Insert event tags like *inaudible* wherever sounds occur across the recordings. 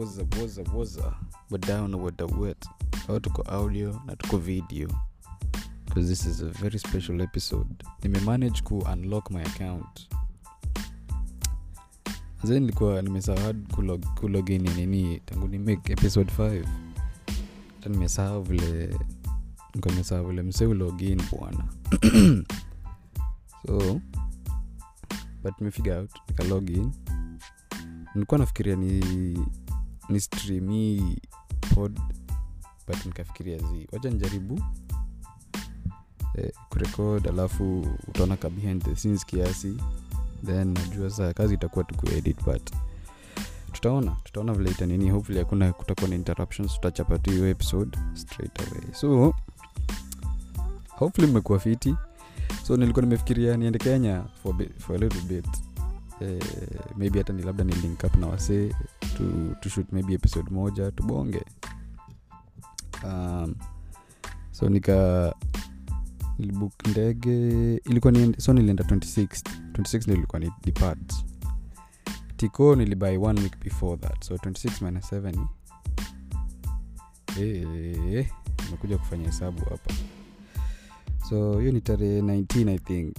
woza woza woza wadau na wadawet au tuko audio na tuko video. Because this is a very special episode. Nimemanage ku unlock my account. Ze nilikuwa nimesahau kulog, nini tangu ni make episode 5 ta nimesahau vile nimesahau vile mse ulogin bwana. *clears throat* So but nimefigure out nikalogin nilikuwa nafikiria ni ni pod but nikafikiria zi. Wacha nijaribu eh, kurekod alafu utaona ka behind the scenes kiasi then najua saa kazi itakuwa tukuedit but tutaona tutaona vile itanini hopefully hakuna kutakuwa na interruptions tutachapa tu hiyo episode straight away. So hopefully mmekuwa fiti. So nilikuwa nimefikiria niende kenya for, bit, for a little bit eh, maybe hata ni labda ni link up na wasee to, to shoot maybe episode moja tubonge. Um, so nika nilibook ndege ilikuwa ni so nilienda 26 26 ndio ilikuwa ni depart tiko nilibuy one week before that so 26 minus 7 eh, nimekuja kufanya hesabu hapa. So hiyo ni tarehe 19 i think.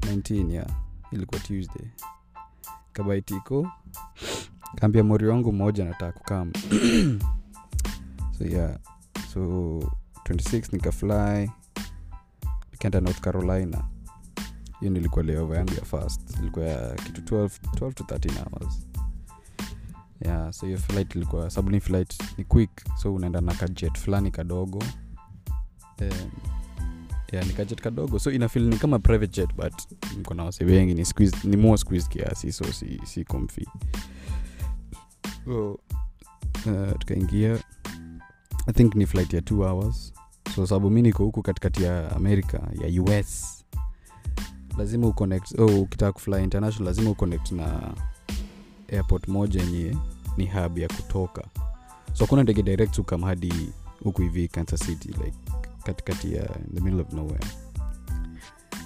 19 yeah. Ilikuwa tuesday kabai tiko kaambia mori wangu mmoja nataka kukam *clears throat* so yeah. So 26 nikafly. Nikaenda north carolina. Hiyo nilikuwa leova yangu ya fast ilikuwa ya kitu 12, 12 to 13 hours. Yeah so hiyo flight ilikuwa sabuni ni flight ni quick. So unaenda na kajet fulani kadogo. Um, yeah, ni kajet kadogo. So inafil ni kama private jet but mko na wase wengi ni, squeeze, ni more squeeze kiasi so si, si comfy. So uh, tukaingia. I think ni flight ya two hours. So sababu mi niko huku katikati ya america ya us lazima uconnect oh, ukitaka kufly international lazima uconnect na airport moja yenye ni hub ya kutoka. So kuna ndege direct ukam hadi huku hivi kansas city like katikati ya the middle of nowhere.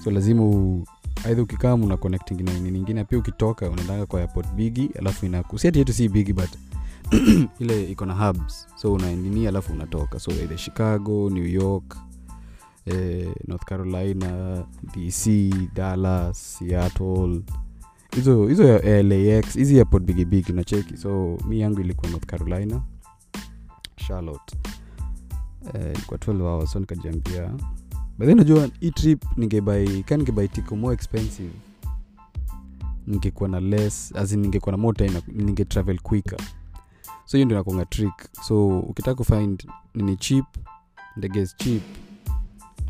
So lazima aidha ukikaa una connecting na nini nyingine pia ukitoka unaendanga kwa airport bigi alafu inakusiati yetu si bigi but *clears throat* ile iko na hubs. So unaendini alafu unatoka. So either chicago new york eh, north carolina dc dallas seattle. Hizo hizo lax hizi airport bigibigi unacheki. So mi yangu ilikuwa north carolina. Charlotte eh, ilikuwa 12 hours so nikajiambia but najua hii trip ningebai ka ningebai tiko more expensive ningekuwa na less as ningekuwa na more time ninge travel quicker. So hiyo ndio nakonga trick. So ukitaka kufind nini cheap ndege is cheap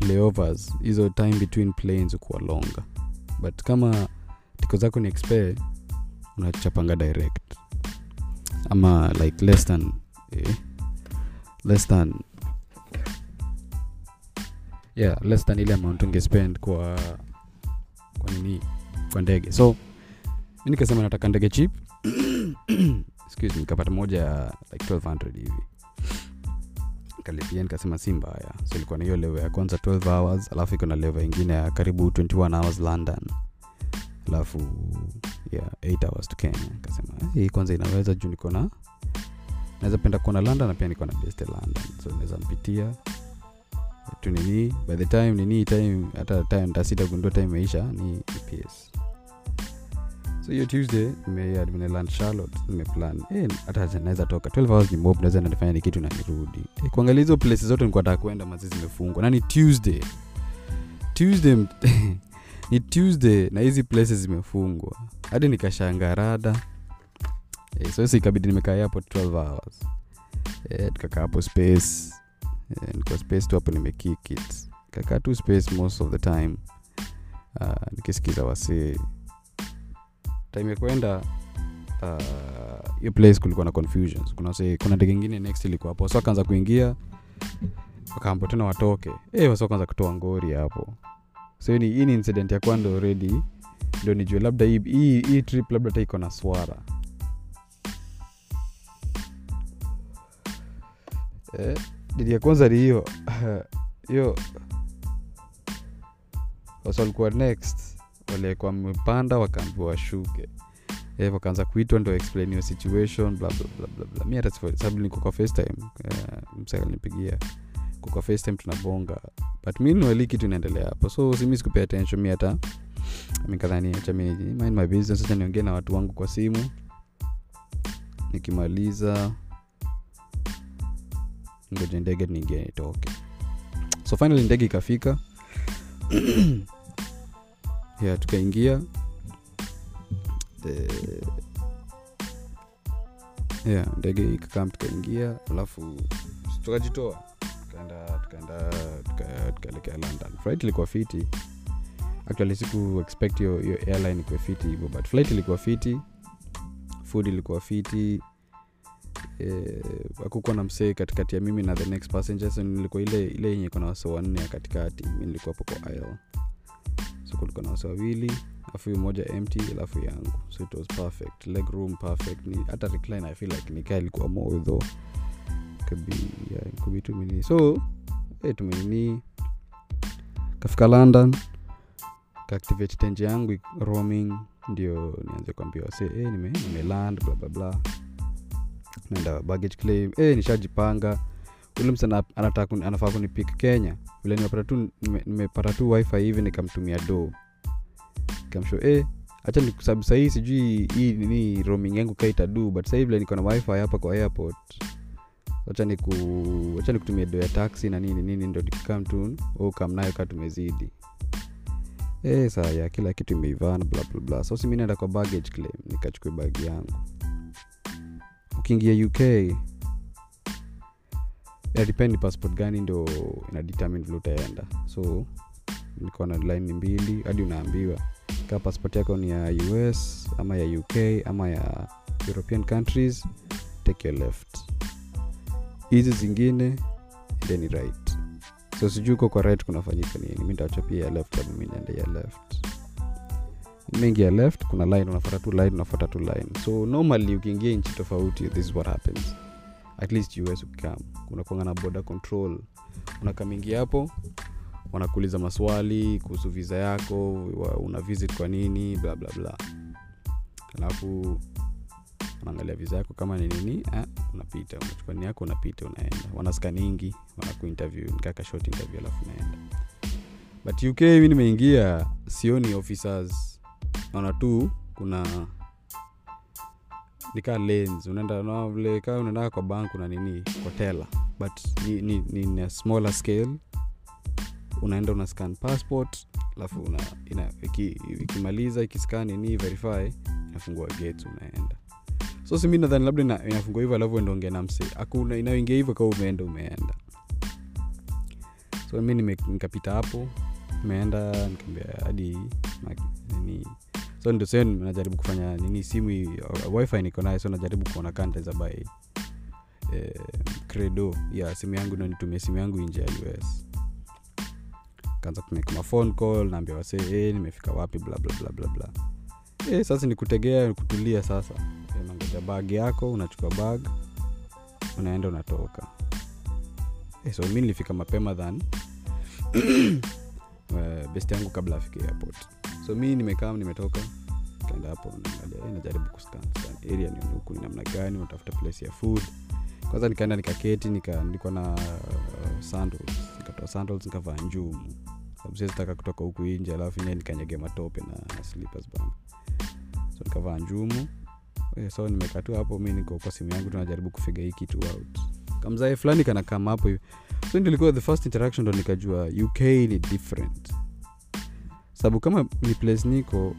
layovers hizo time between planes ukuwa longa but kama tiko zako ni expe unachapanga direct. Ama like less than eh, less than yeah less than ile amount ungespend kwa kwa nini kwa ndege. So mi nikasema nataka ndege chip *coughs* excuse me nikapata moja ya like 1200 hivi. Nikalipia nikasema si mbaya. So ilikuwa na hiyo level ya kwanza 12 hours alafu iko na level ingine ya karibu 21 hours london. Alafu yeah 8 hours to kenya. Nikasema hii kwanza inaweza juu niko na naweza penda kuona london na pia niko na best london. So naweza mpitia tu nini? By the time nini time hata time tasita gundua time meisha ni ps so hiyo tuesday nimeland charlotte nimeplan hata hey, naweza toka. 12 hours ni mob naweza nafanya ni kitu na nirudi. Eh, kuangalia hizo place zote nikuwa kwenda mazi zimefungwa. Na ni tuesday. Tuesday *laughs* ni tuesday na hizi places zimefungwa. Hadi nikashanga rada. Hey, so si ikabidi nimekaa hapo 12 hours. Hey, tukakaa hapo space eh, space tu hapo nimekick it kakaa tu space most of the time. Uh, nikisikiza wasee. Time ya kwenda hiyo uh, place kulikuwa na confusions. Kuna say, kuna ndege ingine next ilikuwa hapo. So wakaanza kuingia wakaambo tena watoke? E, wasa wakaanza kutoa ngori hapo. So hii ni, incident ya kwanza redi ndo nijue labda hii trip labda hata iko na swara. Eh, didi ya kwanza ni hiyo. *laughs* Hiyo. Wasi walikuwa next. Walikuwa wamepanda wakaambiwa washuke. Eh, wakaanza kuitwa ndo explain your situation bla mi hata sababu niko kwa facetime. Uh, msaka alinipigia. Ko kwa facetime tunabonga. But meanwhile kitu inaendelea hapo. So simi sikupea attention mi hata mikadhani acha mind my business acha niongee na watu wangu kwa simu. Nikimaliza ngoja ndege niingie nitoke so finally ndege ikafika. *clears throat* Yeah tukaingia. Uh, yeah ndege ikakam tukaingia alafu tukajitoa. Tukaenda tukaenda tuka- tukaelekea london. Flight ilikuwa fiti. Actually siku expect hiyo airline ikuwe fiti hivyo but flight ilikuwa fiti. Food ilikuwa fiti eh, akukuwa na msee katikati ya mimi na the next passenger so nilikuwa ile ile yenye iko na wanne ya katikati mi nilikuwa hapo kwa so kulikuwa na wase wawili alafu hiyo moja empty alafu yangu. So it was perfect leg room perfect. Ni hata recline i feel like nikaa ilikuwa more though. Could so hey, tumenini kafika london kaactivate tenje yangu roaming. Ndio nianze kuambia wase hey, nime, nimeland bla bla bla naenda baggage claim. Hey, nishajipanga. Ule msa ana- anataka anafaa kunipik kenya. Vile nimepata tu nimepata tu wifi hivi nikamtumia do. Kamsho eh hacha sababu sahii sijui hii nini roaming yangu kaitadu but sahii vile niko na wifi hapa kwa airport. Wacha niku wacha nikutumia do ya taxi na nini nini ndo nikikam tu. Au nayo kaa tumezidi. E, saa kila kitu imeivana bla bla bla. So si mi naenda kwa baggage claim nikachukua bagi yangu ukiingia uk depend passport gani ndo inadetermine vile utaenda. So nilikuwa na laini mbili hadi unaambiwa. Kaa passport yako ni ya us ama ya uk ama ya european countries take your left. Hizi zingine then right. So sijui uko kwa right kunafanyika nini. Mi ndawacha pia ya left sababu mi niende ya left mengi ya left kuna line unafuata tu line unafuata tu line. So normally ukiingia nchi tofauti this is what happens. At least us ukikam unakuanga na border control. Unakamingi hapo wanakuuliza maswali kuhusu visa yako una visit kwa nini bla bla bla. Alafu wanaangalia visa yako kama ni nini eh, unapita. Unachukua yako unapita unaenda. Wanaskaningi wanakuinterview nikaka short interview alafu unaenda. But uk mi nimeingia sioni officers naona tu kuna nikaa lens. Unaenda na vile kaa unaenda kwa bank na nini kwa but ni, ni, ni, ni smaller scale. Unaenda una scan passport alafu ikimaliza iki, ikiscan nini verify inafungua gate unaenda. So simi nadhani labda ina, inafungua hivyo alafu enda ongea akuna inaingia hivyo kama umeenda umeenda. So mi nikapita hapo nimeenda nikaambia hadi so ndio sehemu najaribu kufanya nini simu wifi niko naye so najaribu kuona kanta za bai eh, credo. Ya simu yangu nanitumia simu yangu nje ya us kaanza kumeka mafone call naambia wasee hey, nimefika wapi blablablablabla bla bla bla bla. Eh, sasa nikutegea kutulia sasa. Eh, unangoja bag yako unachukua bag unaenda unatoka. Hey, so mi nilifika mapema than *coughs* best yangu kabla afike airport so mi nimekaa nimetoka kaenda hapo naangalia najaribu kuscan huku ni namna gani unatafuta place ya food. Kwanza nikaenda nikaketi nika, nilikuwa na uh, sandals nikatoa sandals nikavaa njumu. Sababu kutoka huku nje alafu nye nikanyege matope na, slippers bana. So nikavaa njumu. Eh, so nimekaa tu hapo mi niko kwa simu yangu tunajaribu kufiga hii kitu out. Kamzae fulani kana kama hapo hivi. So ndio the first interaction ndo nikajua uk ni different sababu kama ni place niko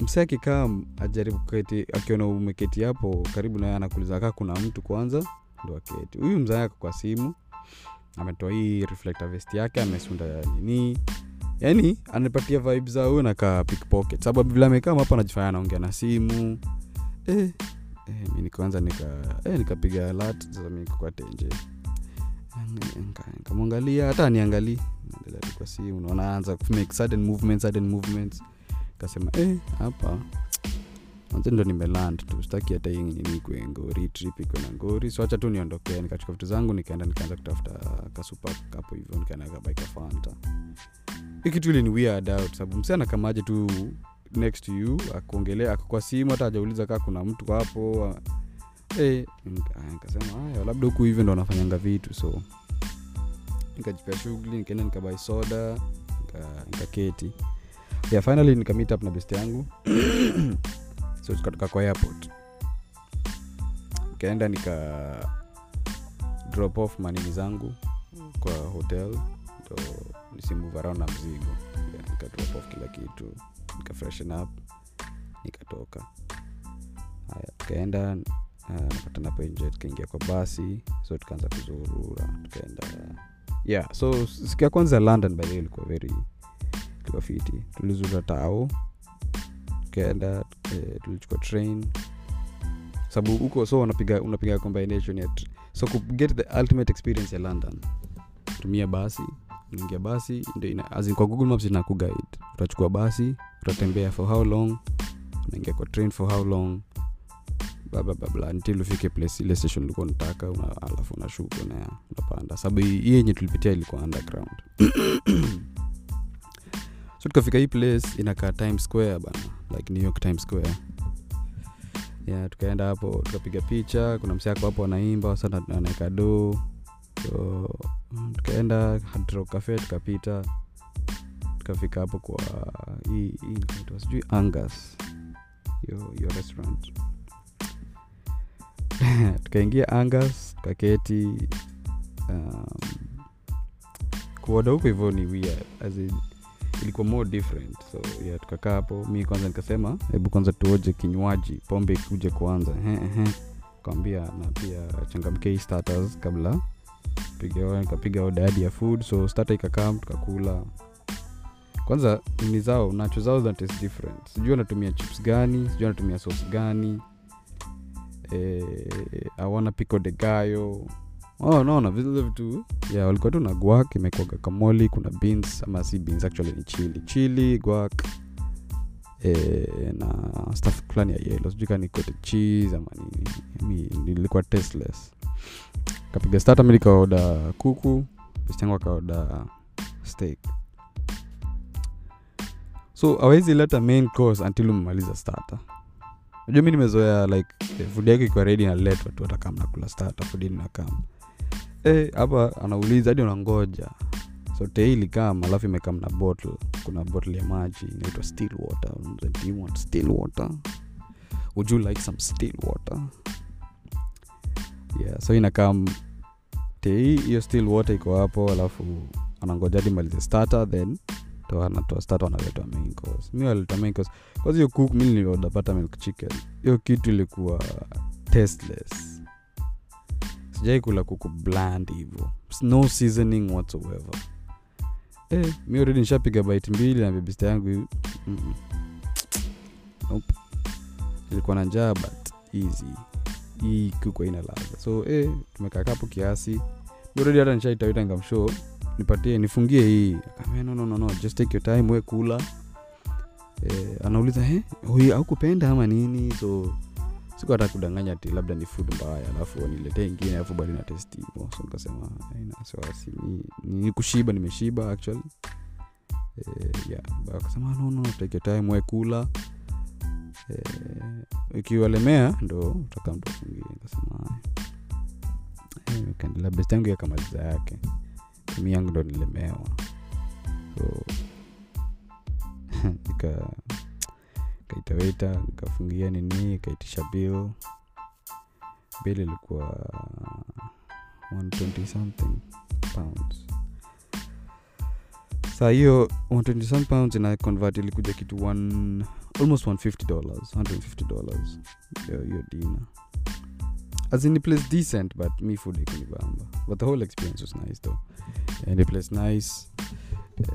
mse akikaa ajaribu kuketi akiona umeketi hapo karibu naye anakuliza kaa kuna mtu kwanza? Ndo aketi. Huyu mzae ako kwa simu ametoa hii vest yake amesunda nini. Yani anapatia vibe za huyu nakaa pickpocket. Sababu vile amekaa hapa anajifanya anaongea na simu. Eh, eh, mi nikaanza nika eh, nikapiga alat sasa mi niko kwa tenje. Nika- nikamwangalia hata aniangalii naendelea tu kwa simu naona anza make sudden movements sudden movements. Kasema eh, hapa. Ndo nimeland tu staki hata hii nini kwe ngori trip ikwe na ngori. So hacha tu niondokea nikachukua vitu zangu nikaenda nikaanza kutafuta kasupa kapo hivyo nikaenda kabaika fanta. Hii ile ni weird out sababu msi kamaje tu next to you akuongelea ako simu hata ajauliza kaa kuna mtu hapo hey, nikasema haya labda huku hivyo ndo anafanyanga vitu so. Nikajipia shughuli nikaenda nikabai soda nika- nikaketi. Yeah, finally nika meet up na best yangu. *clears throat* So tukatoka kwa airport. Nikaenda nika drop off manini zangu kwa hotel. Ndo nisimove around na mzigo. Yeah, nika drop off kila kitu. Nika freshen up. Nikatoka. Haya tukaenda uh, napatana nje tukaingia kwa basi so tukaanza kuzurura tukaenda yeah so siku ya kwanza london by ilikuwa very ilikuwa tulizura tao tukaenda eh, tulichukua train. Sababu huko so unapiga unapiga combination ya so get the ultimate experience ya london tumia basi unaingia basi ndio kwa google maps ina kuguide utachukua basi utatembea for how long unaingia kwa train for how long bababla until ufike place ile station ulikuwa nataka alafu unashuka una, unapanda. Sababu hii yenye tulipitia ilikuwa underground. *clears throat* So tukafika hii place inakaa time square bana like new york time square. Yeah, tukaenda hapo tukapiga picha kuna msiako hapo anaimba sana anaeka doo so tukaenda hadro cafe tukapita. Tukafika hapo kwa hii sijui angas hiyo restaurant *laughs* tukaingia angus tukaketi um, kuoda huko hivyo ni in, ilikuwa more different. So yeah tukakaa hapo. Mi kwanza nikasema hebu kwanza tuoje kinywaji pombe ikuje kwanza. *laughs* Kawambia na pia changamkei starters kabla. Piga- nikapiga oda ya food. So starter ikakam tukakula. Kwanza ni zao nacho zao zina taste different. Sijui anatumia chips gani sijui anatumia sauce gani eh, awana pico de gayo oh, naona vile vitu. Yeah, walikuwa tu na guak imekwaga kamoli kuna beans ama si beans actually ni chili. Chili guak e, na staff fulani ya yelo sijui kaa ni cottage cheese ama nilikuwa tasteless. Kapiga stata mi kuku pistangu akaoda steak. So awezi leta main course until umemaliza starter najua mi nimezoea like eh, food yake ikiwa redi naletwa tu hata kama nakula food nakam Eh, hapa anauliza hadi unangoja. So teili kam alafu imekam na bottle. Kuna bottle ya maji inaitwa like some still water? Yeah so inakam tei hiyo still water iko hapo alafu anangoja hadi malize starter then to anatoa starter analetwa main course mi waleta main course hiyo kitu ilikuwa tasteless. Sijai kula kuku bland hivo no seasoning whatsoever. Eh, mi redi nishapiga bit mbili na bebista yangu. Nope. ilikuwa na njaa but easy. Hii kuku aina ladha. So eh, tumekaa kapo kiasi. Mi redi hata nishaitawita ngamshow nipatie nifungie hii. Akamwambia, no, no, no, no. just take your time we kula. Eh, anauliza "Eh, huyu aukupenda ama nini? So siku hata kudanganya ti labda ni food mbaya alafu niletee ingine alafu bado na testi hivo so nikasema nasiwasi ni, kushiba nimeshiba actually. Eh, yeah. Akasema no, no, take your time we kula. Eh, ikiwalemea ndo utakaa mtu afungie nikasema. Eh, best yangu yakamaliza yake mi yangu ndo nilemewa so *laughs* nika kaita waita nikafungia nini kaitisha bill. Bill ilikuwa 120 something pounds. Saa hiyo 120 some pounds ina convert ilikuja kitu one, almost 150 dollars 150 dollars. Hiyo dina as in the place decent but me food ikunibamba but the whole experience was nice though. And the place nice.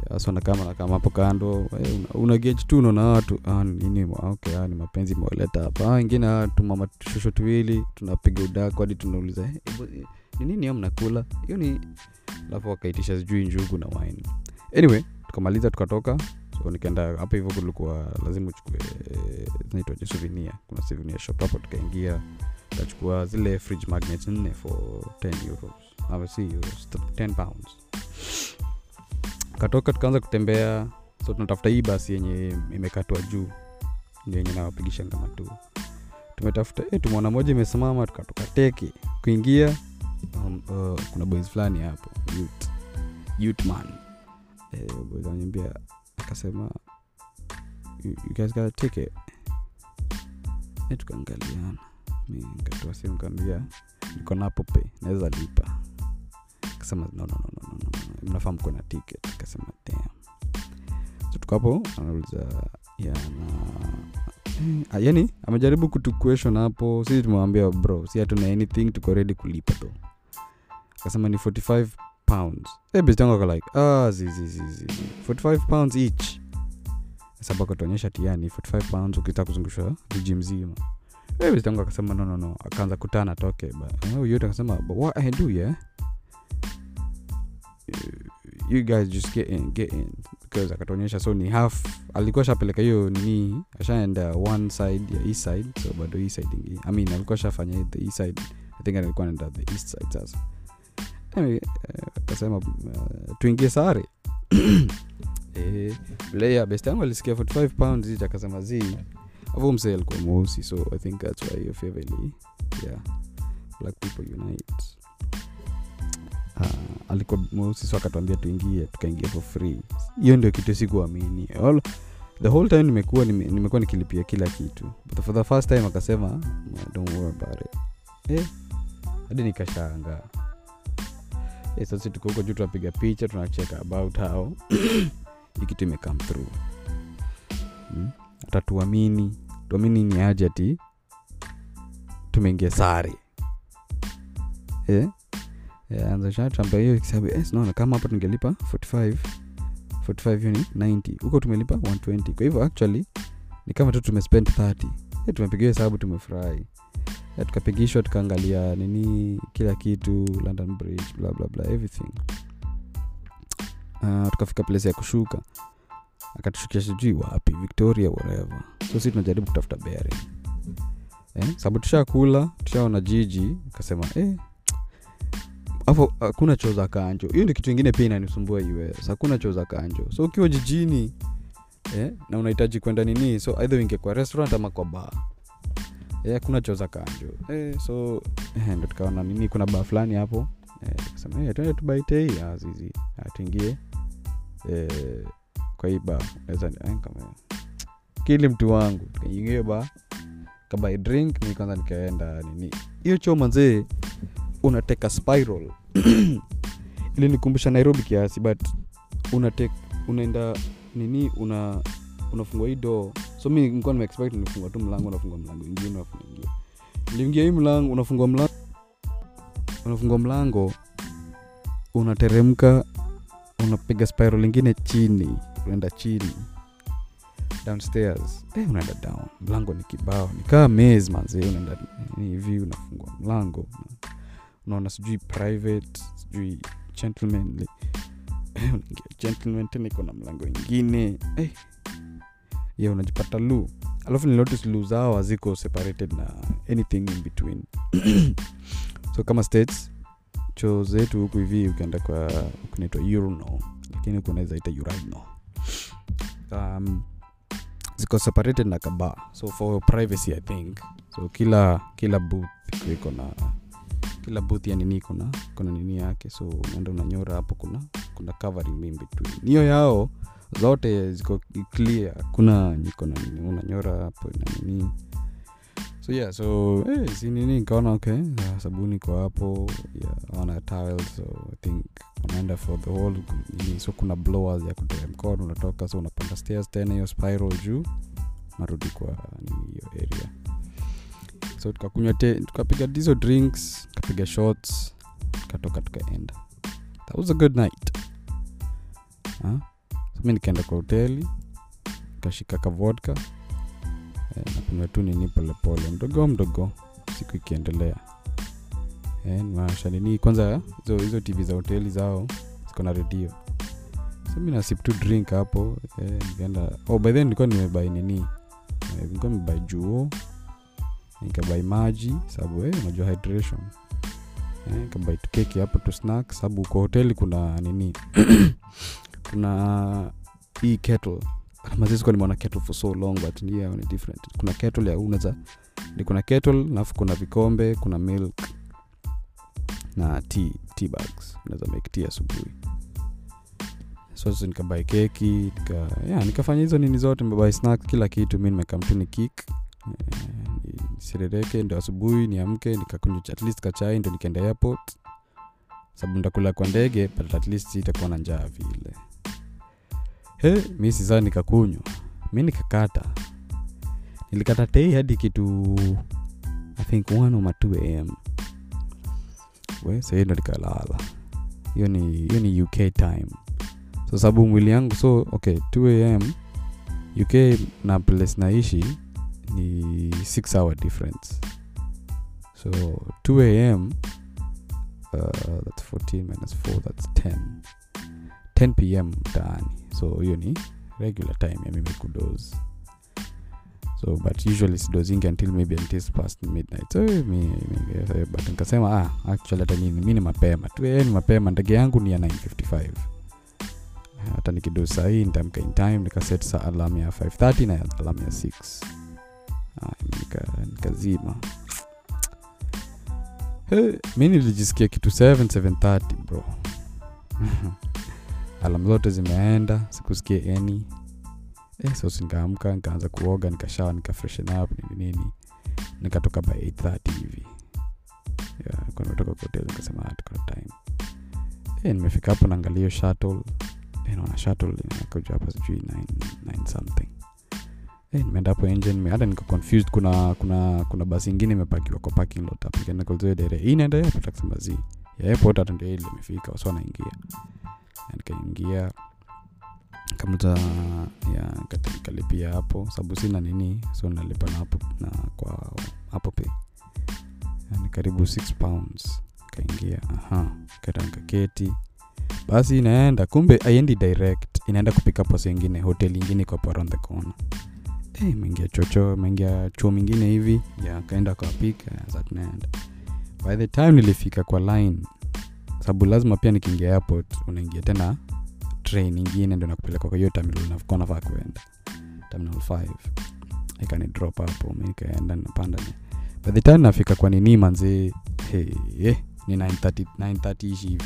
Asona nakama hapo kando. Eh, una, tu unaona watu ah, nini okay, ah, ni mapenzi imewaleta hapa. Ah, wengine ah, tumama shosho tuwili tunapiga udako hadi tunauliza eh, eh, ni nini hiyo mnakula? Hiyo ni alafu wakaitisha sijui njugu na wine. Anyway tukamaliza tukatoka. So nikaenda hapa hivyo kulikuwa lazima uchukue eh, zinaitwaje kuna suvinia shop hapo tukaingia tukachukua zile fridge magnets nne for 10 euros. Ama si euros 10 pounds. Katoka tukaanza kutembea so tunatafuta hii basi yenye imekatwa juu ndio yenye nawapigisha ngama tu tumetafuta eh, tumeona moja imesimama tukatoka teke kuingia um, uh, kuna boys fulani hapo man. Eh, akasema you, eh, tukaangaliana nikatoa simu kaambia niko na Apple Pay naweza lipa. Akasema no, no, mnafaa mko na ticket. So tukapo anauliza ya na eh, yani amejaribu kutuquestion hapo sisi tumewambia bro si hatuna anything tuko ready kulipa tu. Akasema ni 45 pounds. Eh, best yangu ako ah zizi zizi 45 pounds each. Sababu akatuonyesha tiani 45 pounds ukitaka kuzungusha jiji mzima eh, best akasema no no no. Akaanza kutana toke eh, yote akasema what I do yeah? You guys just get in get in. Because akatuonyesha so ni half alikuwa shapeleka hiyo nini ashaenda one side ya east side so bado east side ingi i mean alikuwa shafanya the east side. I think alikuwa anaenda the east side sasa. Eh, akasema uh, tuingie sare. *clears throat* Eh, player best yangu alisikia 45 pounds akasema zi afu msee alikuwa mweusi so i think that's why your favor yeah black people unite. Uh, alikuwa mweusi so akatuambia tuingie tukaingia for free. Hiyo ndio kitu sikuamini. All- the whole time nimekuwa nime, nimekuwa nikilipia kila kitu. But for the first time akasema don't worry about it. Eh, hadi eh, sasa tuko juu tunapiga picha tunacheka about how *coughs* hii kitu imecome through. Hmm? Hata tuamini ni aje ati tumeingia sare. Eh? Anzashatamba hiyo kisabu eh, kama hapa tungelipa 45 45 ni 90 huko tumelipa 120 kwa hivyo actually ni kama tu tumespend 30 yeah, tumepigiwa hesabu tumefurahi. Yeah, tukapigishwa tukaangalia nini kila kitu london bridge bla bla bla everything. Uh, tukafika place ya kushuka akatushukia sijui wapi victoria whatever. So si tunajaribu kutafuta bearing eh, sababu tushakula tushaona jiji akasema eh, afu hakuna choo za kanjo. Hiyo ndio kitu ingine pia inanisumbua us hakuna choo za kanjo. So ukiwa jijini eh, na unahitaji kwenda nini so aidha uingie kwa restaurant ama kwa baa eh, hakuna choo za kanjo. Eh, so eh, ndo tukaona nini kuna baa fulani hapo. Eh, kasema eh, tuende tubaitei azizi tuingie eh, kwa hii ba kili mtu wangu tukaingia ba kabai drink mi kwanza nikaenda nini. Hiyo choo manzee unateka spiral. *clears throat* Ilinikumbusha nairobi kiasi but unatek unaenda nini una unafungua hii doo so mi nikuwa nimeexpect nifungua tu mlango unafungua mlango ingine unafungia niliingia hii mlango unafungua mlango unafungua mlango unateremka unapiga spiral ingine chini unaenda chini downstairs hey, unaenda down. Mlango ni kibao. Nikaa mez manzee unaenda hivi unafungua mlango unaona sijui private sijui eh, *laughs* unaingia gentleman tena iko na mlango ingine hey. ye unajipata lu alafu nilotis lu zao haziko separated na anything in between. *coughs* So kama states choo zetu huku hivi ukienda kwa kunaitwa urno lakini huku unaweza ita urinal um, ziko separated na kaba. So for privacy i think. So kila kila booth iko- na kila booth ya nini kuna kuna nini yake. So unaenda unanyora hapo kuna kuna covering in between. Hiyo yao zote ziko clear. Kuna niko na nini. Unanyora hapo na nini so yeah so hey, si nini nikaona okay sabuni iko hapo yeah, ona towel so i think unaenda for the whole nini so kuna blowers ya kutoa mkono unatoka so unapanda stairs tena hiyo spiral juu narudi kwa nini hiyo area. So tukakunywa tukapiga hizo drinks tukapiga shots tukatoka tukaenda. That was a good night. Huh? so mi nikaenda kwa hoteli kashika kavodka eh, nakunywa tu nini polepole. Mdogo mdogo siku ikiendelea. Eh, nimeasha nini? Kwanza hizo hizo tv za hoteli zao ziko na redio. So tu drink hapo eh, nikaenda oh, by then nilikuwa nimebai nini? Eh, nilikuwa juo nikabai maji sababu eh, unajua hydration. Eh, nikabai tu keki hapo tu snack sababu kwa hoteli kuna nini? *coughs* Kuna hii kettle mazizikuwa nimeona kettle for so long but yeah, ni different. Kuna kettle ya unaza ni kuna kettle alafu kuna vikombe kuna milk na tea, tea bags. Unaweza make tea asubuhi. So, so nikabai keki nika, yeah, nikafanya hizo nini zote nimebai snack kila kitu. Mi nimekamtuni kik sirereke ndo asubuhi niamke nikakunywa at least kachai ndo nikaenda airport. Sababu ndakula kwa ndege but at least itakuwa na njaa vile he mi sisa nikakunywa. Mi nikakata. Nilikata tei hadi kitu i think 1 ama 2 am we sahii ndo nikalala. Hiyo ni hiyo ni uk time. So sababu mwili yangu so okay 2 am uk na place naishi ni 6 hour difference. So 2 am uh, that's 14 minus 4 that's 10 10 pm mtaani. So hiyo ni regular time ya mimi kudos so but usually sidozingi until maybe until past midnight. So mi, mi, but nikasema ah, actually hata nini mi ni mapema tu. Eh, ni mapema ndege yangu ni ya 955 hata nikido sahii nitamka in time nikaset sa alam ya 530 na alam ya 6 ah, nika- nikazima. Mi nilijisikia kitu 7 730 bro *laughs* alam zote zimeenda sikusikia any. Eh, so nikaamka nikaanza kuoga nikashawa nikafreshen up nikatoka by 830 hivi. "Ah, time. Eh, nimefika hapo naangalia shuttle. Eh, naona shuttle inakuja hapa sijui 9 9 something. Hey, nimeenda hapo nje hata niko confused kuna kuna kuna basi ingine imepakiwa kwa parking lot hapo. Nikaenda kuulizia dere. Hii inaenda airport akasema zi ya airport hata ndio ile imefika wasa wanaingia. Na nikaingia. Kamuta ya nika- nikalipia hapo. Sababu sina nini so nalipa na hapo na kwa hapo pe ni karibu 6 pounds. Kaingia aha kata nikaketi. Basi inaenda kumbe aiendi direct. Inaenda kupika posa ingine hoteli ingine kwa around the corner. Hey, imeingia chocho imeingia chuo mingine hivi. Ya kaenda kawapika za tunaenda by the time nilifika kwa line sababu lazima pia nikiingia airport unaingia tena train ingine ndo nakupeleka kwa hiyo terminal kuenda. Terminal 5 ikani drop hapo mi nikaenda napanda by the time nafika kwa nini manzi hey, eh, ni 9:30 9:30 ishi hivi.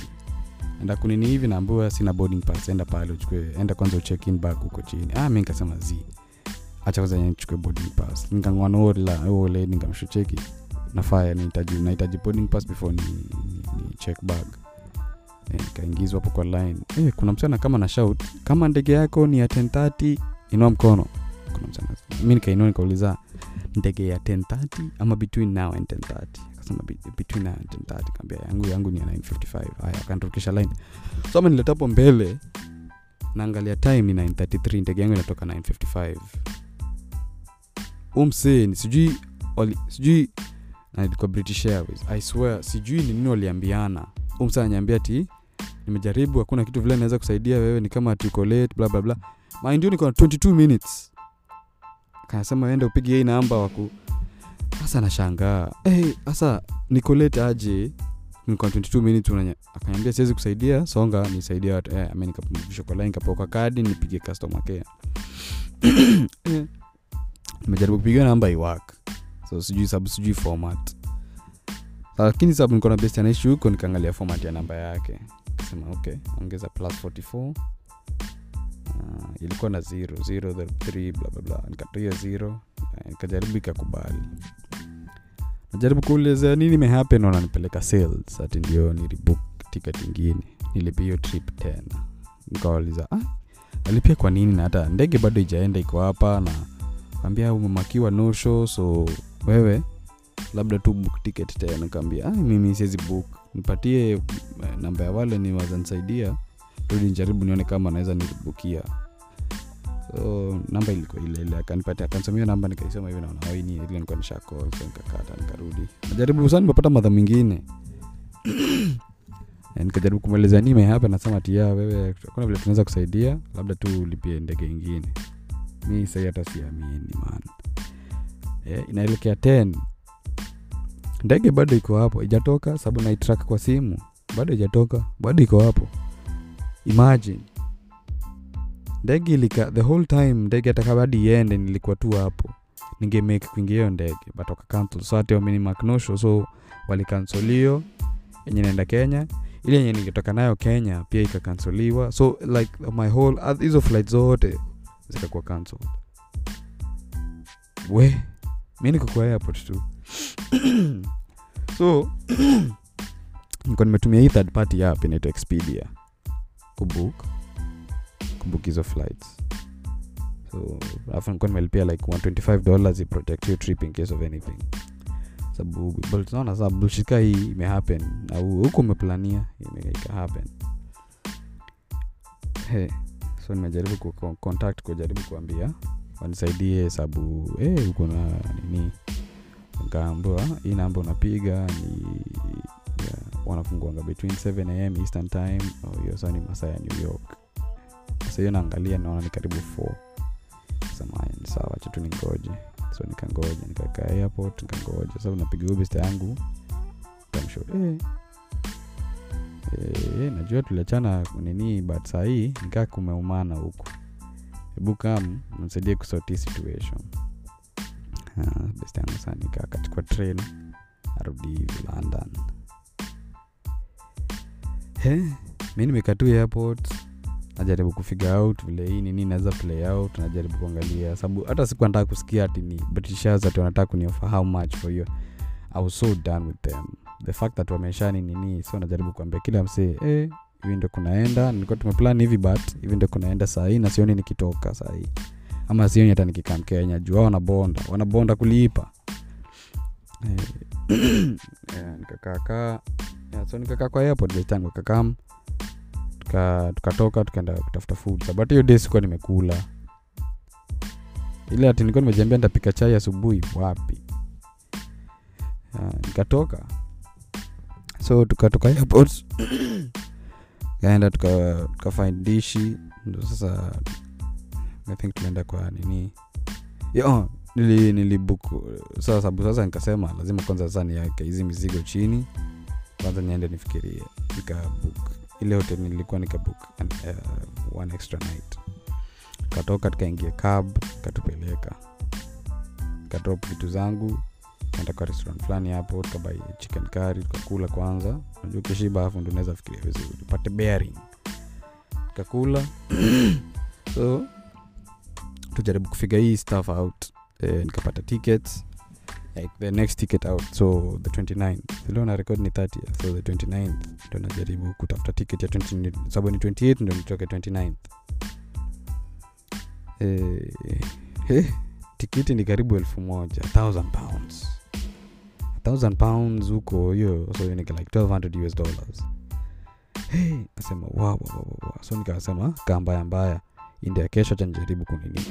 Enda kunini hivi naambiwa sina boarding pass enda pale uchukue enda kwanza ucheck in bag huko chini. Ah mi nikasema zi. Acha kwanza nichukue boarding pass. Nikangwana ola ole nikamshucheki nafaa nahitaji nahitaji boarding pass before ni, ni, ni check bag nikaingizwa hapo kwa line. Eh, kuna msichana kama na shout kama ndege yako ni ya 1030 inua mkono. Mi nikainua nikauliza ndege ya 1030 ama between now and 1030 akasema between now and 1030 kaambia yangu ni ya 955 haya akanirukisha line. So hapo mbele naangalia time ni 933 ndege yangu inatoka 955 umseni sijui sijui british airways. I swear sijui ni waliambiana. Umsa ananiambia ti nimejaribu hakuna kitu vile naweza kusaidia wewe ni kama ati uko late bla mind you niko na 22 minutes. Kanasema ende upige hii namba waku sasa nashangaa. Hey, sasa niko late aje? Niko 22 minutes unanya. Akaniambia siwezi kusaidia songa nisaidia watu. Eh, ame nikapumzisha kwa line kapoka kadi nipige customer care. *clears throat* Eh, nimejaribu kupiga namba iwak so sijui sababu sijui format. Lakini sababu niko na best anaishi huko nikaangalia format ya namba yake kasema okay ongeza plus 44 uh, ilikuwa na 0 0 3 bla bla bla. Nikatoia 0 uh, nikajaribu ikakubali. Najaribu kuulezea nini mehappen wananipeleka sales? Ati ndio nilibook ticket ingine. Nilipia hiyo trip tena. Nikawauliza ah, alipia kwa nini na hata ndege bado ijaenda iko hapa na kaambia umemakiwa no so wewe labda tu book ticket tena. Kaambia ah, mimi siwezi book nipatie eh, namba ya wale ni wazanisaidia rudi njaribu nione kama naweza nilibukia. So namba ilikuwa ile akanipatia akansomia namba nikaisoma hivi naona waini ile nilikuwa nishako so nikakata nikarudi. Najaribu sana nimepata madha mingine *clears throat* Eh, nikajaribu kumwelezea nime hapa nasema tia wewe kuna vile tunaweza kusaidia labda tu ulipie ndege ingine. Mi sai hata siamini man. Eh, inaelekea 10 ndege bado iko hapo ijatoka sababu naitrak kwa simu. Bado ijatoka bado iko hapo. Imagine. Ndege ilika the whole time ndege atakabadi iende nilikuwa tu hapo. Ningemake kuingia hiyo ndege but so so walikansolio yenye naenda kenya. Ile yenye ningetoka nayo kenya pia ikakansoliwa so like my whole hizo flight zote zikakuwa cancelled. We mi niko kwa airport tu *clears throat* so *clears throat* niko nimetumia hii third party app inaitwa expedia kubook kubook hizo flights. So alafu nikuwa nimelipia like 125 dollars iprotect your trip in case of anything. Sababu saa bullshit hii imehappen au huku umeplania ikahappen hey, so nimejaribu ku- contact kujaribu kuambia wanisaidie sababu hey, uko na nini nkaambua hii namba unapiga ni yeah, wanafunguanga between 7 am eastern time hiyo oh, saa ni masaa ya new york. Sasa hiyo naangalia naona ni karibu 4 samaya ni sawa chatu ningoje. So nikangoja nikakaa airport nikangoja. Sababu napiga huyo yangu kamsho eh, eh, najua tuliachana nini but sahii nikaa kumeumana huku. Hebu kam msaidie kusoti situation Ah, best yangu sana nikaa akachukua train arudi london. He, mi nimekatu airport najaribu kufiga out vile hii nini naweza play out najaribu kuangalia sababu hata siku nataka kusikia ati ni britishers ati wanataka kuniofa how much for hiyo i was so done with them. The fact that wameshani nini so najaribu kuambia kila msee eh, hivi ndo kunaenda. Nilikuwa tumeplan hivi but hivi ndo kunaenda sahii na sioni nikitoka sahii ama sioni hata nikikaa mkenya juu wanabonda wanabonda kulipa. Eh, *clears throat* yeah, nikakaakaa yeah, so nikakaa kwa airport tuka- tukatoka tukaenda kutafuta food. But hiyo day sikuwa nimekula. Ile ati nilikuwa nimejiambia nitapika chai asubuhi wapi? Nikatoka. So tukatoka airport. Kaenda tuka, tuka *clears throat* dishi ndo sasa i think tulienda kwa nini? Yo nili nilibook sasa sababu sasa nikasema lazima kwanza sasa niweke hizi mizigo chini. Kwanza niende nifikirie nikabook ile hotel nilikuwa nikabook uh, one extra night. Katoka tukaingia cab katupeleka. Kadrop vitu zangu kaenda kwa restaurant fulani hapo tukabai chicken curry tukakula kwanza. Unajua ukishiba afu ndo unaweza fikiria vizuri. Upate bearing. Tukakula. *clears throat* So tujaribu kufiga hii stuff out eh, nikapata tickets like the next ticket out so the 29 leo na record ni 30 so the 29 ndo najaribu kutafuta ticket ya 20 sababu ni 28 ndo nitoke 29 eh, eh, tikiti ni karibu elfu moja 1000 pounds. 1000 pounds huko hiyo so hiyo ni like 1200 us dollars. Hey, nasema wow, wow, wow, wow. so nikasema kaa mbaya mbaya indi ya kesho chanjaribu kunini.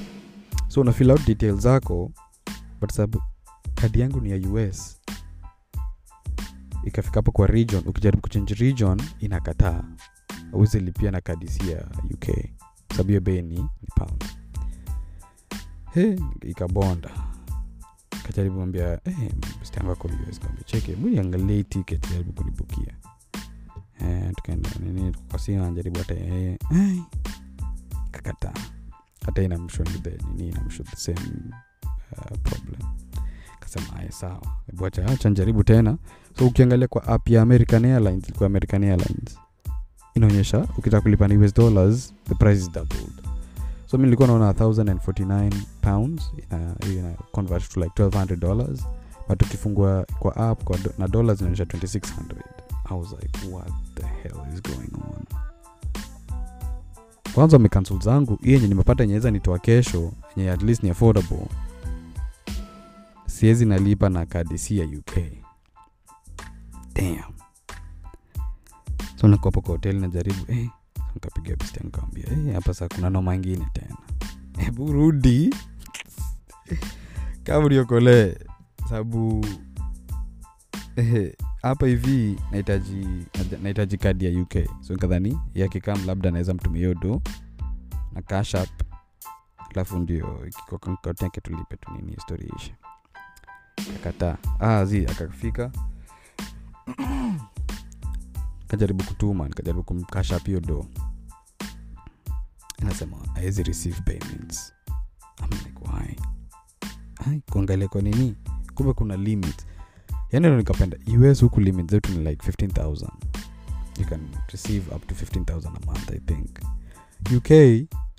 So una fill out details zako but sababu kadi yangu ni ya us ikafika hapo kwa region ukijaribu kuchange region inakataa. Auzi lipia na kadi si ya uk sababu hiyo bei ni, pound. He ikabonda. Kajaribu ambia hey, cheke mniangalie ticket jaribu kunibukia. Eh, tukaenda nini tukakosina najaribu hata yeye. Ai, kakataa hata same uh, tena. So ukiangalia kwa app ya american airlines ilikuwa american airlines. Inaonyesha ukitaka kulipa ni dollars the price is doubled. So mi nilikuwa naona 1049 pounds ina convert to like 1200 dollars. But ukifungua kwa app kwa do, na dollars inaonyesha 2600 i was like what the hell is going on kwanza wamecancel zangu hii yenye nimepata yenye nitoa kesho yenye at least ni affordable. Siwezi nalipa na kadi ya uk Damn. so hapo kwa hoteli najaribu eh, nikapiga pista nikawambia eh, hapa kuna noma ingine tena. Hebu rudi. *laughs* Kama uliokolee sababu eh, hapa hivi nahitaji nahitaji kadi ya uk so nikadhani yakikam labda naweza mtumia do na cash up alafu ndio kikokotenke tulipe tu nini story ishe kakataa ah, zi akafika. *clears throat* Kajaribu kutuma nikajaribu kumkasha hiyo do. Inasema awezi receive payments. I'm kuangalia kwa nini? Kumbe kuna limit yani ndo nikapenda us huku limit zetu ni like 15000 you can receive up to 15000 a month i think. Uk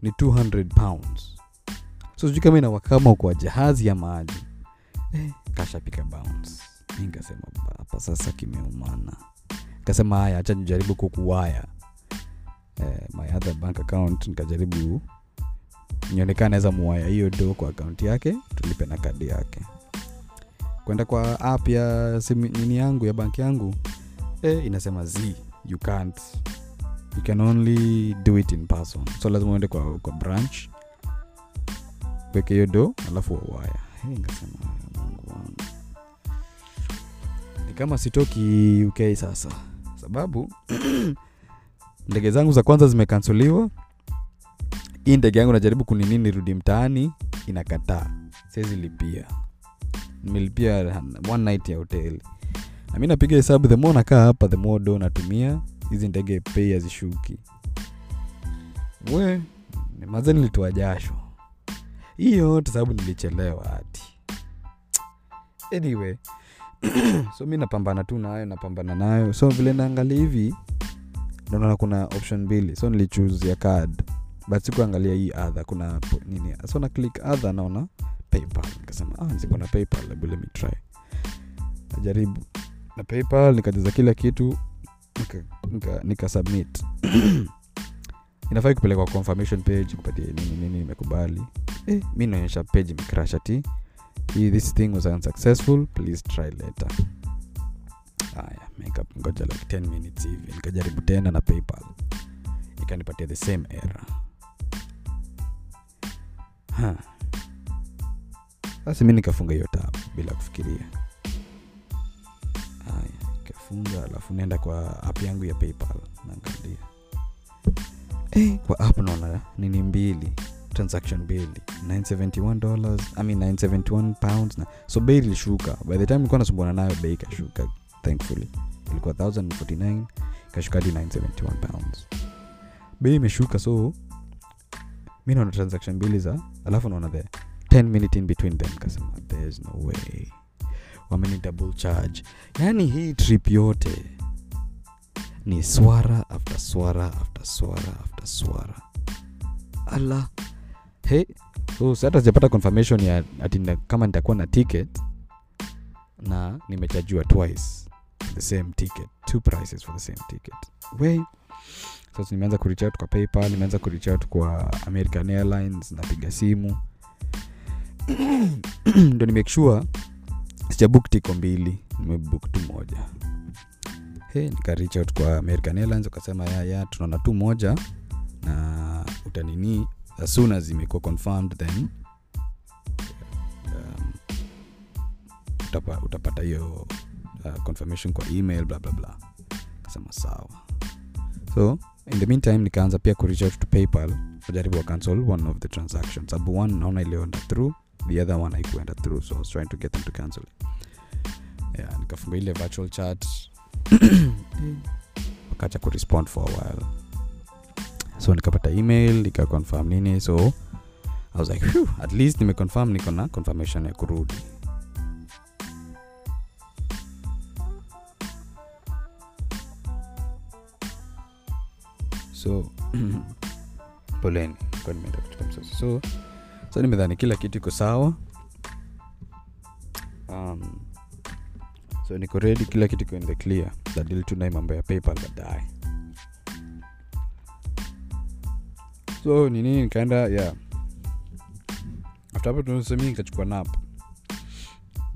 ni 200 pounds. So sijui kama inawakama kwa jahazi ya maji. Eh, kashapika bounce. Nikasema hapa sasa kimeumana. Kasema haya hacha nijaribu kukuwaya. Eh, my other bank account nikajaribu nionekana naweza muwaya. Hiyo do kwa akaunti yake tulipe na kadi yake kwenda kwa app ya simu nini yangu ya banki yangu eh, inasema z you can't you can only do it in person. So lazima uende kwa, kwa branch weke hiyo do alafu wawaya hey, ni kama sitoki uk sasa sababu *clears throat* ndege zangu za kwanza zimekansuliwa. Hii ndege yangu najaribu kuninii nirudi mtaani inakataa. Siwezi lipia nimelipia one night ya hoteli. Na mi napiga hesabu the nakaa hapa the do natumia. Hizi ndege pei hazishuki. We maze nilitoa jasho. Hii yote sababu nilichelewa hati anyway *clears throat* so mi napambana tu nayo napambana nayo so vile naangalia hivi naona kuna option mbili. So nilichuzia card. But sikuangalia hii adha kuna nini? So na click adha naona paypal. Nikasema ah, ziko na paypal let me try. Najaribu. Na paypal nikajaza kila kitu nika, nika, nika submit. *clears throat* Inafai kupelekwa confirmation page kupatia nini nini imekubali eh, mi naonyesha page imekrasha ti "Hii- this thing was unsuccessful please try later. Haya makeup ngoja like 10 minutes hivi. Nikajaribu tena na paypal. Ikanipatia the same error. Ha. Basi mi nikafunga hiyo tab bila kufikiria. Haya ikafunga alafu naenda kwa app yangu ya paypal naangalia. Hey, kwa app naona nini mbili transaction bili 971 dollars i mean 971 pounds na so bei ilishuka. By the time nilikuwa nasumbuana nayo bei ikashuka thankfully. Ilikuwa 1049 ikashuka hadi 971 pounds. Bei imeshuka so mi naona transaction mbili za alafu naona the 10 minute in between them. Kasema there's no way. Wameni double charge. Yaani hii trip yote ni swara after swara after swara after swara. Ala he so hata sijapata confirmation ya ati kama nitakuwa na ticket na nimechajiwa twice the same ticket two prices for the same ticket. We sasa nimeanza kureach kwa paypal nimeanza kureach kwa american airlines napiga simu *clears throat* ndo nimake sure sijabook tiko mbili nimebook tu moja. Hey, nika out kwa american airlines wakasema ya ya tunaona tu moja na utanini as soon as imekuwa confirmed then um, utapa, utapata hiyo uh, confirmation kwa email bla bla bla. Kasema sawa. So in the meantime nikaanza pia kureach out to paypal kujaribu wa cancel one of the transactions. Sababu one naona ilienda through the other one haikuenda through so i was trying to get them to cancel yeah, nikafunga ile virtual chat. *coughs* Wakacha kurespond for a while. So nikapata email nikaconfirm nini so i was like Phew, at least nimeconfirm niko na confirmation ya kurudi. So *clears throat* poleni kwa nimeenda kuchukua msosi so so nimedhani kila kitu iko sawa. Um, so niko redi kila kitu iko in the clear. Dadili tu mambo ya paypal baadaye so nini? Nikaenda yeah. After hapo tunasemi nikachukua nap.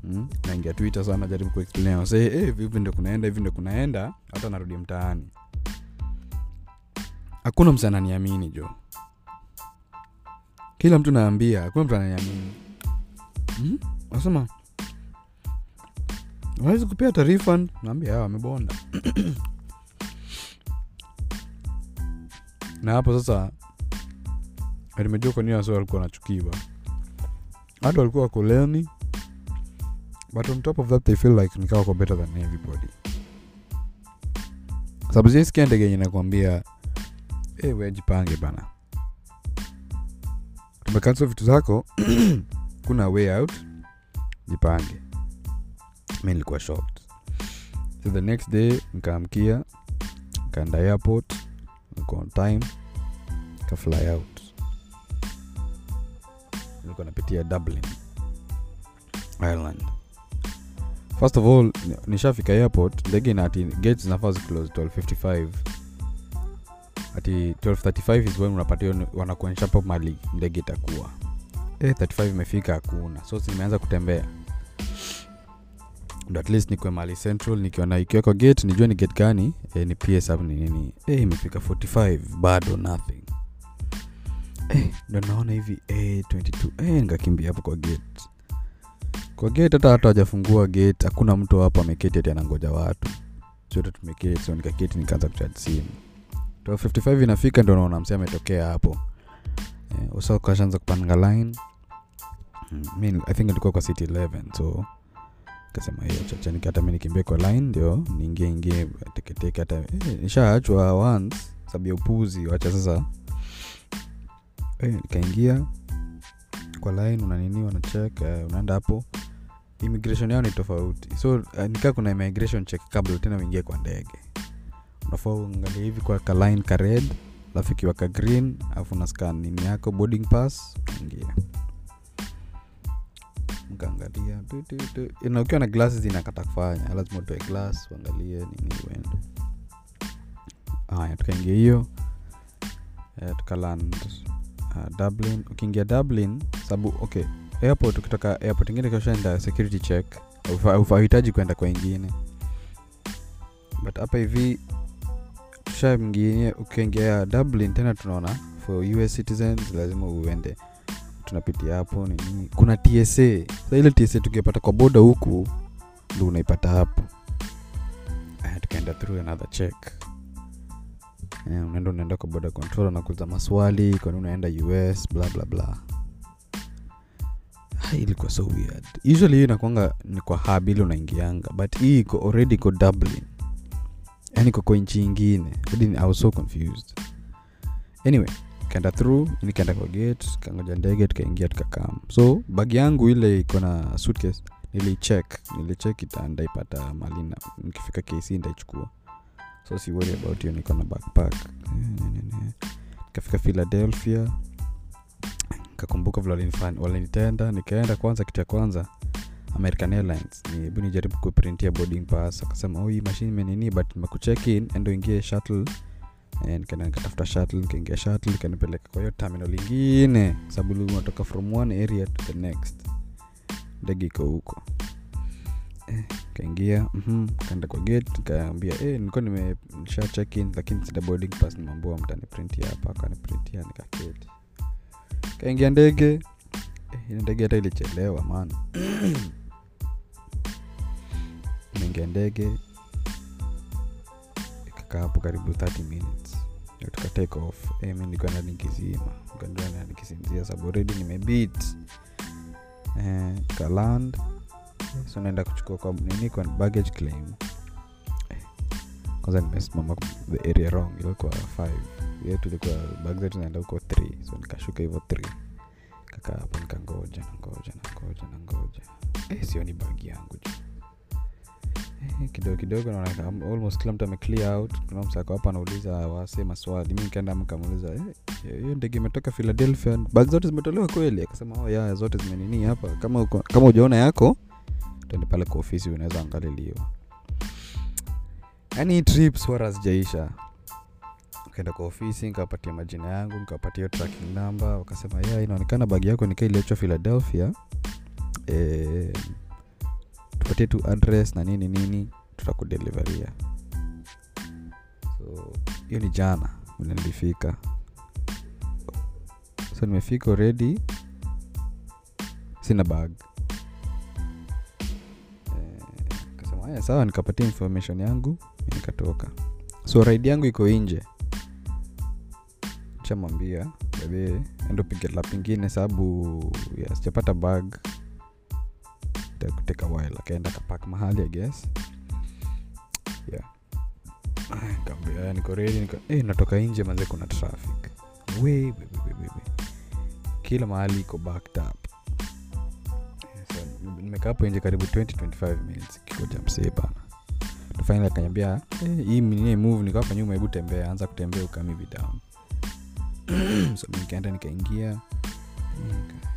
Mm? naingia twitter sana jaribu kuexplain hey, hivi ndo kunaenda hivi ndo kunaenda. Hata narudi mtaani. Hakuna msananiamini jo kila mtu naambia hakuna mtu ananiamini. Mm? nasema kupea taarifa. Naambia "Ah, wamebonda *clears throat* na hapo sasa nimejua kwa nini wasi walikuwa wanachukiwa hata walikuwa wako but on top of that they feel like nikawa wako better than everybody. Sababu siesikia ndege yenye nakwambia hey, wejipange bana umecancel vitu zako *clears throat* kuna way out jipange. Mi nilikuwa shocked. So the next day nkaamkia nkaenda airport niko on time kafly out. Nilikuwa napitia dublin ireland. First of all nishafika airport ndege nati ati gates zinafaa ziclose 1255 ati 1235 is when unapatiwa wanakuonyesha hapo mali ndege itakuwa. E, 35 imefika hakuna. So nimeanza kutembea. Ndo at least nikwe mali central nikiona ikiwekwa gate nijue ni gate gani e, ni ps ni nini. Eh, imefika 45 bado nothing. Eh, ndo naona hivi e, 22 e, nikakimbia hapo kwa gate. Kwa gate hata hata wajafungua gate hakuna mtu hapo ameketi ati anangoja watu. Sote tumeketi so nikaketi nikaanza kuchaji simu 1255 inafika ndo naona msee ametokea hapo. Eh, usa kashaanza kupanga line. Mm, i think ilikuwa kwa city 11 so kasema hiyo chacha hata mi nikimbia kwa line ndio niingie ingie teketeke hata eh, nishaachwa once sababu upuzi wacha sasa. Eh, nikaingia kwa line unanini wanachek eh, unaenda hapo. Immigration yao ni tofauti. So eh, nikaa kuna immigration check kabla tena uingie kwa ndege unafaa uangalia hivi kwa kaline kared ka red alafu ikiwa ka green alafu unaskan nini yako boarding pass ingia. Mkaangalia na ukiwa na glasses inakata kufanya. Lazima utoe glass uangalie nini uende haya tukaingia hiyo. Uh, tukaland uh, dublin. Ukiingia dublin sababu okay airport ukitoka airport ingine kishaenda security check. Hauhitaji kwenda kwa ingine. But hapa hivi tushamngie ukiingia dublin tena tunaona for us citizens lazima uende. Tunapitia hapo nini? Kuna tsa sa ile tsa tukipata kwa boda huku ndo unaipata hapo. Aya, tukaenda through another check. Yeah, unaenda unaenda kwa boda control anakuza maswali kwani unaenda us bla bla bla. Ah, ilikuwa so weird. Usually hiyo inakwanga ni kwa ile unaingianga but hii iko already iko dublin yani kwa nchi ingine i was so confused. Anyway kaenda through nikaenda kwa gate kangoja ndege tukaingia tukakam. So bag yangu ile iko na suitcase nilicheck nilicheck ndaipata mali nikifika kc ndaichukua so si about hiyo niko na backpack. Nikafika philadelphia kakumbuka vile walinitenda. Nikaenda kwanza kitu ya kwanza american airlines. Hebu nijaribu kuprintia boarding pass. Akasema oh, hii mashine imenini but nimekucheck endo ingie shuttle. Nikatafuta shuttle nikaingia shuttle ikanipeleka kwa hiyo terminal ingine. Sababu unatoka from one area to the next. Ndege iko huko. Eh, kaingia mm kaenda kwa gate nikaambia eh, nilikuwa nimesha check in lakini sina boarding pass nimeambiwa mtaniprintia hapa. Akaniprintia nikaketi. Kaingia ndege. Eh, ndege hata ilichelewa man *clears throat* imeingia ndege ikakaa hapo karibu 30 minutes. Tuka take off. Eh, mi nilikuwa ndani nikizima. Nikaendelea na nikisinzia sababu nimebit. Eh, kaland so naenda kuchukua kwa nini kwa baggage claim. Kwanza nimesimama the area wrong. Ilikuwa 5 ye tulikuwa bag zetu zinaenda huko 3 so nikashuka hivyo 3 kakaa hapo nikangoja nangoja nangoja nangoja. Eh, sioni bag yangu juu kidogo kidogo naona almost kila mtu ameclear out. Kuna msako hapa anauliza wase maswali. Mi nikaenda mkamuuliza "Eh, hiyo ndege imetoka philadelphia. Bag zote zimetolewa kweli. Akasema oh, ya zote zimenini hapa. Kama kama ujaona yako tende pale kwa ofisi unaweza angaliliwa yaani trip swara zijaisha kaenda kwa ofisi nikawapatia majina yangu nikawapatia hiyo tracking number. Wakasema ya inaonekana bagi yako nikaa iliachwa philadelphia. Eh, tupatie tu address na nini nini tutakudeliveria so hiyo ni jana vile nilifika. So nimefika already sina bag. Eh, kasema haya sawa nikapatia information yangu nikatoka. So ride yangu iko nje. Chamwambia bebe endo pigela pingine sababu sijapata bag takuteka while. Akaenda kapak mahali i guess. Niko eh natoka nje manze kuna traffic. Kila mahali iko backed up. Nje karibu 2025 minutes. Kikoja msee bana. Tufaini akanyambia eh, hii mwenyewe move nikawapa nyuma hebu tembea anza kutembea ukami down. *clears throat* So nikaenda nikaingia. Nika- tunaongea-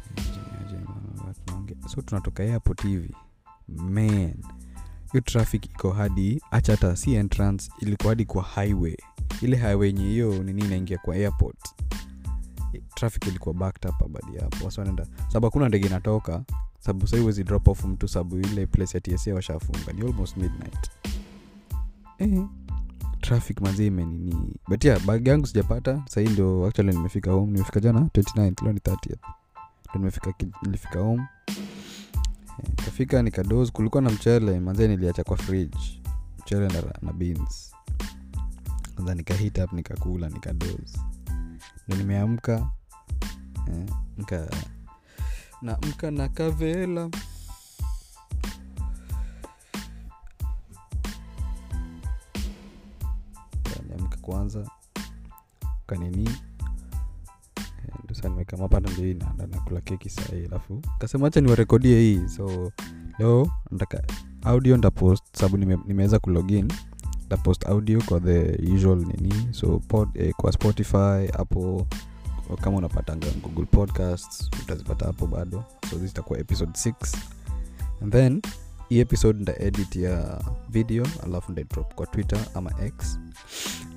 so tunatoka airport hivi. Man hiyo traffic iko hadi acha hata si entrance ilikuwa hadi kwa highway. Ile highway yenye hiyo nini inaingia kwa airport. Traffic ilikuwa backed up abadi hapo wasi wanaenda sababu hakuna ndege inatoka sababu sai huwezi drop off mtu sababu ile place ya tsa washafunga. Ni almost midnight. Eh, traffic manzi imenini. But yeah bag yangu sijapata. Sahii ndio actually nimefika home. Nimefika jana 29 leo ni 30th ndo nimefika nilifika home Nikafika nikados kulikuwa na mchele manzee niliacha kwa fridge. Mchele na, na beans. Kwanza nikahit up nikakula nikados ndo nimeamka eh, naamka na kavela. Niamka kwanza kanini Eh, saa ndio hii naenda nakula keki sahii alafu kasema hacha niwarekodie hii so leo nataka audio ndapost sababu nime, nimeweza kulogin ndapost audio kwa the usual nini so pod, eh, kwa spotify apple kama unapatanga google podcasts utazipata hapo bado so this itakuwa episode 6 and then hii episode nda edit ya video alafu ndaidrop kwa twitter ama x.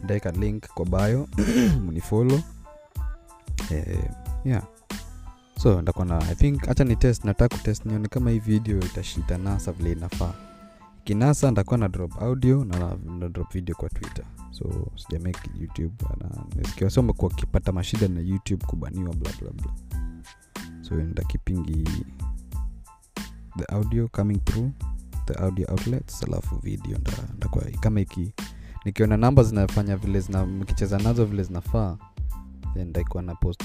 Ndaeka link kwa bio *clears throat* mnifolo eh, yeah. So ndakuwa na i think hacha ni test nataka kutest nione kama hii video itashita nasa vile inafaa. Kinasa ndakuwa na drop audio na, na, drop video kwa twitter. So sijamake youtube nasikia wasi wamekuwa wakipata mashida na youtube kubaniwa bla bla bla. So ndakipingi the audio coming through the audio outlets alafu video nda, kama iki nikiona namba zinafanya vile zina mkicheza nazo vile zinafaa then ndaikuwa na post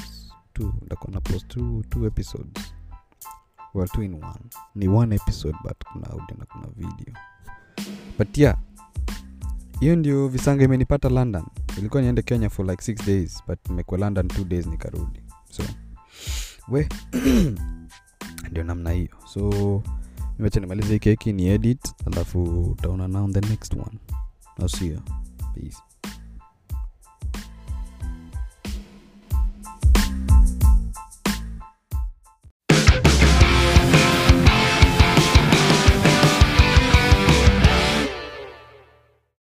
two ndakuwa na post two, two episodes. Well two in one. Ni one episode but kuna audio na kuna video. But yeah hiyo ndio visanga imenipata london. Ilikuwa niende kenya for like six days but nimekuwa london two days nikarudi. So we *clears throat* ndio namna hiyo. So nimecha nimalize hii keki ni edit alafu utaona now the next one. Nasio peace